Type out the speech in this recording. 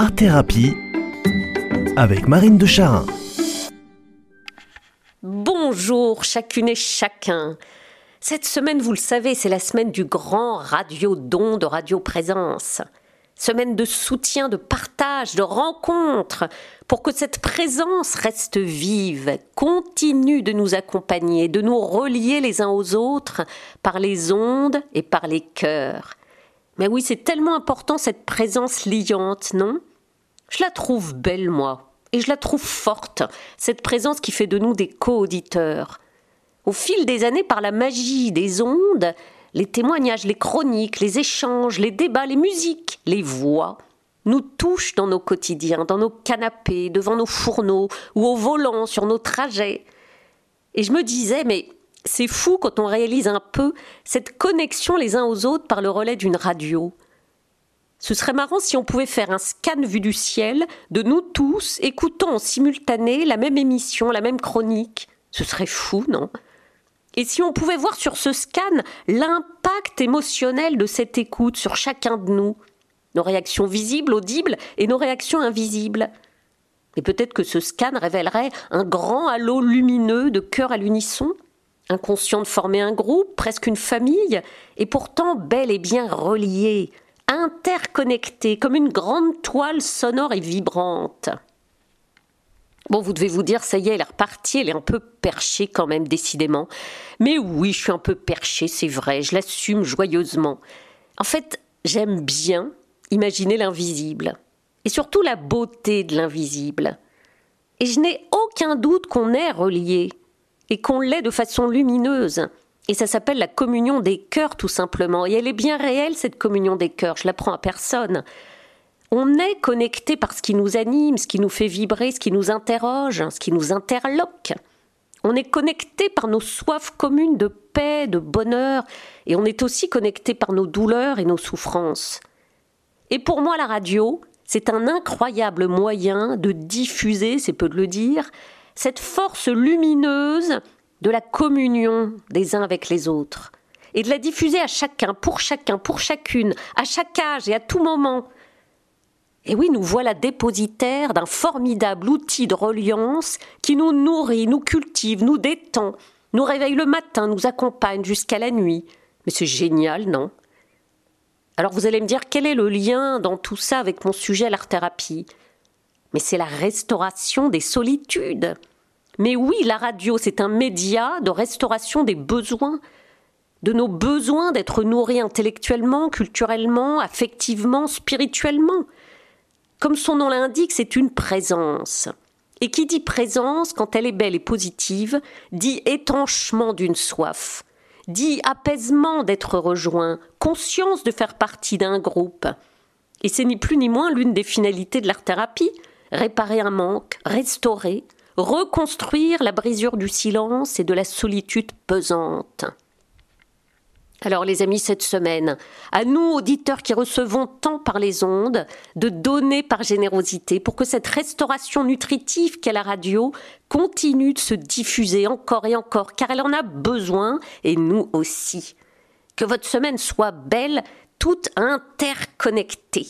Art Thérapie avec Marine de Charin. Bonjour chacune et chacun. Cette semaine, vous le savez, c'est la semaine du grand radio don de Radio Présence. Semaine de soutien, de partage, de rencontre, pour que cette présence reste vive, continue de nous accompagner, de nous relier les uns aux autres par les ondes et par les cœurs. Mais oui, c'est tellement important cette présence liante, non? Je la trouve belle, moi, et je la trouve forte, cette présence qui fait de nous des co-auditeurs. Au fil des années, par la magie des ondes, les témoignages, les chroniques, les échanges, les débats, les musiques, les voix nous touchent dans nos quotidiens, dans nos canapés, devant nos fourneaux ou au volant sur nos trajets. Et je me disais, mais c'est fou quand on réalise un peu cette connexion les uns aux autres par le relais d'une radio. Ce serait marrant si on pouvait faire un scan vu du ciel de nous tous écoutant en simultané la même émission, la même chronique. Ce serait fou, non? Et si on pouvait voir sur ce scan l'impact émotionnel de cette écoute sur chacun de nous, nos réactions visibles, audibles et nos réactions invisibles. Et peut-être que ce scan révélerait un grand halo lumineux de cœur à l'unisson, inconscient de former un groupe, presque une famille, et pourtant bel et bien relié, interconnecté, comme une grande toile sonore et vibrante. Bon, vous devez vous dire, ça y est, elle est repartie, elle est un peu perchée quand même, décidément. Mais oui, je suis un peu perchée, c'est vrai, je l'assume joyeusement. En fait, j'aime bien imaginer l'invisible, et surtout la beauté de l'invisible. Et je n'ai aucun doute qu'on est relié, et qu'on l'est de façon lumineuse. Et ça s'appelle la communion des cœurs, tout simplement. Et elle est bien réelle, cette communion des cœurs, je l'apprends à personne on est connecté par ce qui nous anime, ce qui nous fait vibrer, ce qui nous interroge, ce qui nous interloque. On est connecté par nos soifs communes de paix, de bonheur, et on est aussi connecté par nos douleurs et nos souffrances. Et pour moi, la radio, c'est un incroyable moyen de diffuser, c'est peu de le dire, cette force lumineuse de la communion des uns avec les autres, et de la diffuser à chacun, pour chacun, pour chacune, à chaque âge et à tout moment, et oui, nous voilà dépositaires d'un formidable outil de reliance qui nous nourrit, nous cultive, nous détend, nous réveille le matin, nous accompagne jusqu'à la nuit. Mais c'est génial, non? Alors vous allez me dire quel est le lien dans tout ça avec mon sujet l'art-thérapie? Mais c'est la restauration des solitudes. Mais oui, la radio, c'est un média de restauration des besoins, de nos besoins d'être nourris intellectuellement, culturellement, affectivement, spirituellement. Comme son nom l'indique, c'est une présence. Et qui dit présence, quand elle est belle et positive, dit étanchement d'une soif, dit apaisement d'être rejoint, conscience de faire partie d'un groupe. Et c'est ni plus ni moins l'une des finalités de l'art-thérapie, réparer un manque, restaurer, reconstruire la brisure du silence et de la solitude pesante. Alors les amis, cette semaine, à nous, auditeurs qui recevons tant par les ondes, de donner par générosité pour que cette restauration nutritive qu'est la radio continue de se diffuser encore et encore, car elle en a besoin, et nous aussi. Que votre semaine soit belle, toute interconnectée.